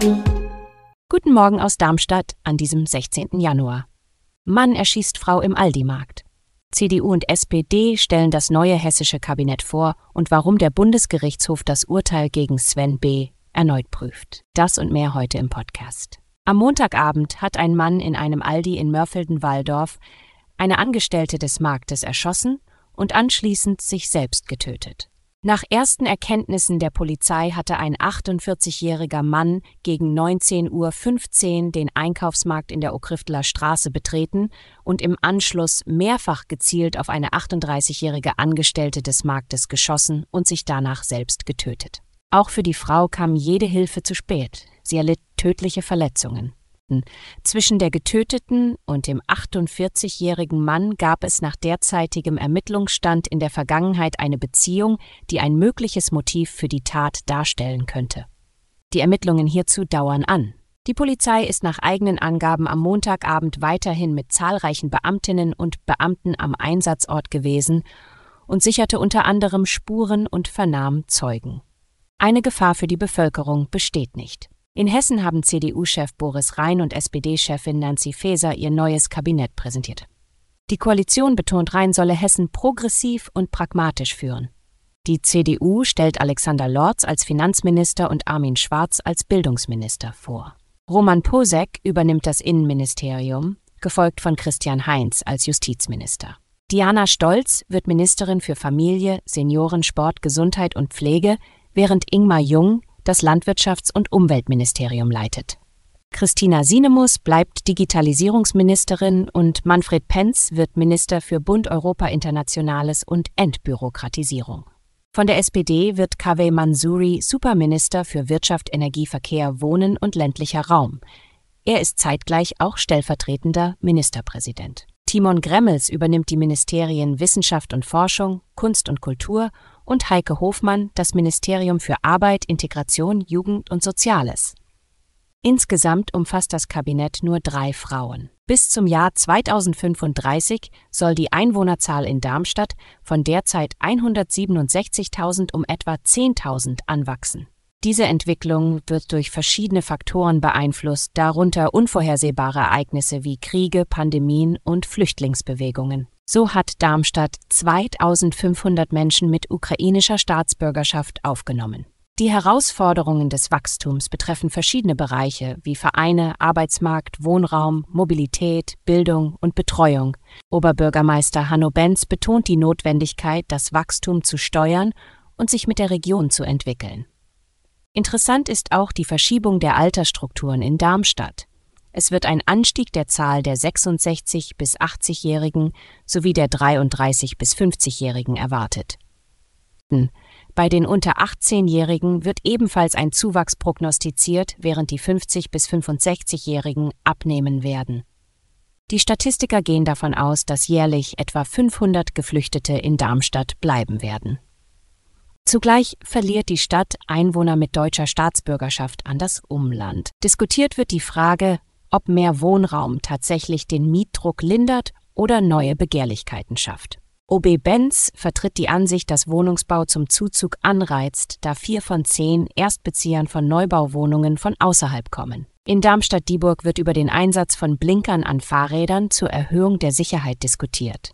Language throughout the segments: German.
Guten Morgen aus Darmstadt an diesem 16. Januar. Mann erschießt Frau im Aldi-Markt. CDU und SPD stellen das neue hessische Kabinett vor und warum der Bundesgerichtshof das Urteil gegen Sven B. erneut prüft. Das und mehr heute im Podcast. Am Montagabend hat ein Mann in einem Aldi in Mörfelden-Walldorf eine Angestellte des Marktes erschossen und anschließend sich selbst getötet. Nach ersten Erkenntnissen der Polizei hatte ein 48-jähriger Mann gegen 19.15 Uhr den Einkaufsmarkt in der Okrifteler Straße betreten und im Anschluss mehrfach gezielt auf eine 38-jährige Angestellte des Marktes geschossen und sich danach selbst getötet. Auch für die Frau kam jede Hilfe zu spät. Sie erlitt tödliche Verletzungen. Zwischen der Getöteten und dem 48-jährigen Mann gab es nach derzeitigem Ermittlungsstand in der Vergangenheit eine Beziehung, die ein mögliches Motiv für die Tat darstellen könnte. Die Ermittlungen hierzu dauern an. Die Polizei ist nach eigenen Angaben am Montagabend weiterhin mit zahlreichen Beamtinnen und Beamten am Einsatzort gewesen und sicherte unter anderem Spuren und vernahm Zeugen. Eine Gefahr für die Bevölkerung besteht nicht. In Hessen haben CDU-Chef Boris Rhein und SPD-Chefin Nancy Faeser ihr neues Kabinett präsentiert. Die Koalition betont, Rhein solle Hessen progressiv und pragmatisch führen. Die CDU stellt Alexander Lorz als Finanzminister und Armin Schwarz als Bildungsminister vor. Roman Posek übernimmt das Innenministerium, gefolgt von Christian Heinz als Justizminister. Diana Stolz wird Ministerin für Familie, Senioren, Sport, Gesundheit und Pflege, während Ingmar Jung das Landwirtschafts- und Umweltministerium leitet. Christina Sinemus bleibt Digitalisierungsministerin und Manfred Penz wird Minister für Bund Europa Internationales und Entbürokratisierung. Von der SPD wird Kaveh Mansouri Superminister für Wirtschaft, Energie, Verkehr, Wohnen und ländlicher Raum. Er ist zeitgleich auch stellvertretender Ministerpräsident. Timon Gremmels übernimmt die Ministerien Wissenschaft und Forschung, Kunst und Kultur und Heike Hofmann das Ministerium für Arbeit, Integration, Jugend und Soziales. Insgesamt umfasst das Kabinett nur drei Frauen. Bis zum Jahr 2035 soll die Einwohnerzahl in Darmstadt von derzeit 167.000 um etwa 10.000 anwachsen. Diese Entwicklung wird durch verschiedene Faktoren beeinflusst, darunter unvorhersehbare Ereignisse wie Kriege, Pandemien und Flüchtlingsbewegungen. So hat Darmstadt 2500 Menschen mit ukrainischer Staatsbürgerschaft aufgenommen. Die Herausforderungen des Wachstums betreffen verschiedene Bereiche wie Vereine, Arbeitsmarkt, Wohnraum, Mobilität, Bildung und Betreuung. Oberbürgermeister Hanno Benz betont die Notwendigkeit, das Wachstum zu steuern und sich mit der Region zu entwickeln. Interessant ist auch die Verschiebung der Altersstrukturen in Darmstadt. Es wird ein Anstieg der Zahl der 66 bis 80-Jährigen sowie der 33 bis 50-Jährigen erwartet. Bei den unter 18-Jährigen wird ebenfalls ein Zuwachs prognostiziert, während die 50 bis 65-Jährigen abnehmen werden. Die Statistiker gehen davon aus, dass jährlich etwa 500 Geflüchtete in Darmstadt bleiben werden. Zugleich verliert die Stadt Einwohner mit deutscher Staatsbürgerschaft an das Umland. Diskutiert wird die Frage, ob mehr Wohnraum tatsächlich den Mietdruck lindert oder neue Begehrlichkeiten schafft. OB Benz vertritt die Ansicht, dass Wohnungsbau zum Zuzug anreizt, da vier von zehn Erstbeziehern von Neubauwohnungen von außerhalb kommen. In Darmstadt-Dieburg wird über den Einsatz von Blinkern an Fahrrädern zur Erhöhung der Sicherheit diskutiert.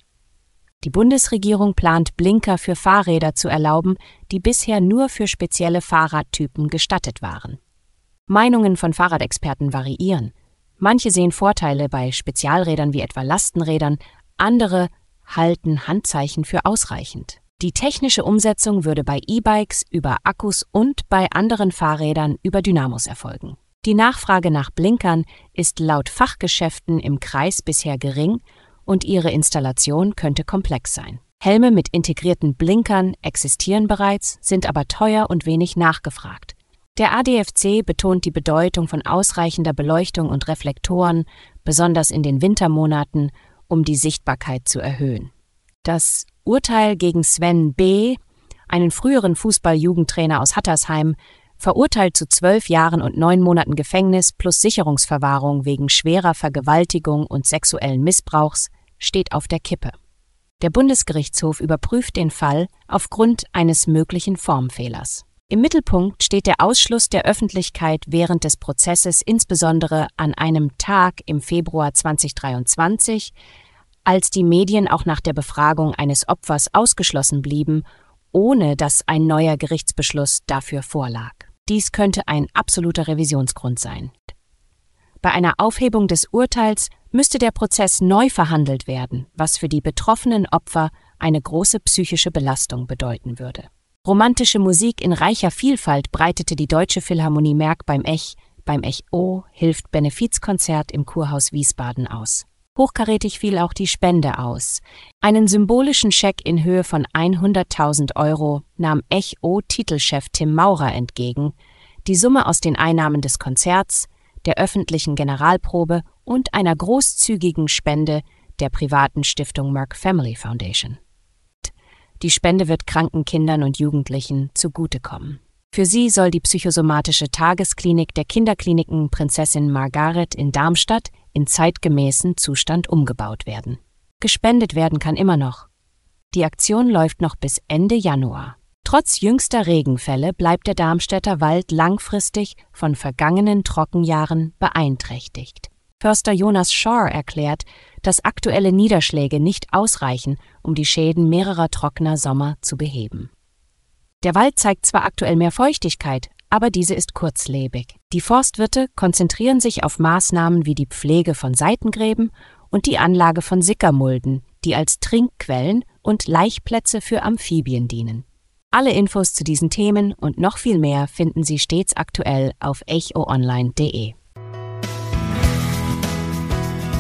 Die Bundesregierung plant Blinker für Fahrräder zu erlauben, die bisher nur für spezielle Fahrradtypen gestattet waren. Meinungen von Fahrradexperten variieren. Manche sehen Vorteile bei Spezialrädern wie etwa Lastenrädern, andere halten Handzeichen für ausreichend. Die technische Umsetzung würde bei E-Bikes über Akkus und bei anderen Fahrrädern über Dynamos erfolgen. Die Nachfrage nach Blinkern ist laut Fachgeschäften im Kreis bisher gering und ihre Installation könnte komplex sein. Helme mit integrierten Blinkern existieren bereits, sind aber teuer und wenig nachgefragt. Der ADFC betont die Bedeutung von ausreichender Beleuchtung und Reflektoren, besonders in den Wintermonaten, um die Sichtbarkeit zu erhöhen. Das Urteil gegen Sven B., einen früheren Fußball-Jugendtrainer aus Hattersheim, verurteilt zu zwölf Jahren und neun Monaten Gefängnis plus Sicherungsverwahrung wegen schwerer Vergewaltigung und sexuellen Missbrauchs, steht auf der Kippe. Der Bundesgerichtshof überprüft den Fall aufgrund eines möglichen Formfehlers. Im Mittelpunkt steht der Ausschluss der Öffentlichkeit während des Prozesses, insbesondere an einem Tag im Februar 2023, als die Medien auch nach der Befragung eines Opfers ausgeschlossen blieben, ohne dass ein neuer Gerichtsbeschluss dafür vorlag. Dies könnte ein absoluter Revisionsgrund sein. Bei einer Aufhebung des Urteils müsste der Prozess neu verhandelt werden, was für die betroffenen Opfer eine große psychische Belastung bedeuten würde. Romantische Musik in reicher Vielfalt breitete die Deutsche Philharmonie Merck beim Ech, beim Ech-O hilft Benefizkonzert im Kurhaus Wiesbaden aus. Hochkarätig fiel auch die Spende aus. Einen symbolischen Scheck in Höhe von 100.000 Euro nahm Ech-O-Titelchef Tim Maurer entgegen. Die Summe aus den Einnahmen des Konzerts, der öffentlichen Generalprobe und einer großzügigen Spende der privaten Stiftung Merck Family Foundation. Die Spende wird kranken Kindern und Jugendlichen zugutekommen. Für sie soll die psychosomatische Tagesklinik der Kinderkliniken Prinzessin Margaret in Darmstadt in zeitgemäßen Zustand umgebaut werden. Gespendet werden kann immer noch. Die Aktion läuft noch bis Ende Januar. Trotz jüngster Regenfälle bleibt der Darmstädter Wald langfristig von vergangenen Trockenjahren beeinträchtigt. Förster Jonas Shaw erklärt, dass aktuelle Niederschläge nicht ausreichen, um die Schäden mehrerer trockener Sommer zu beheben. Der Wald zeigt zwar aktuell mehr Feuchtigkeit, aber diese ist kurzlebig. Die Forstwirte konzentrieren sich auf Maßnahmen wie die Pflege von Seitengräben und die Anlage von Sickermulden, die als Trinkquellen und Laichplätze für Amphibien dienen. Alle Infos zu diesen Themen und noch viel mehr finden Sie stets aktuell auf echoonline.de.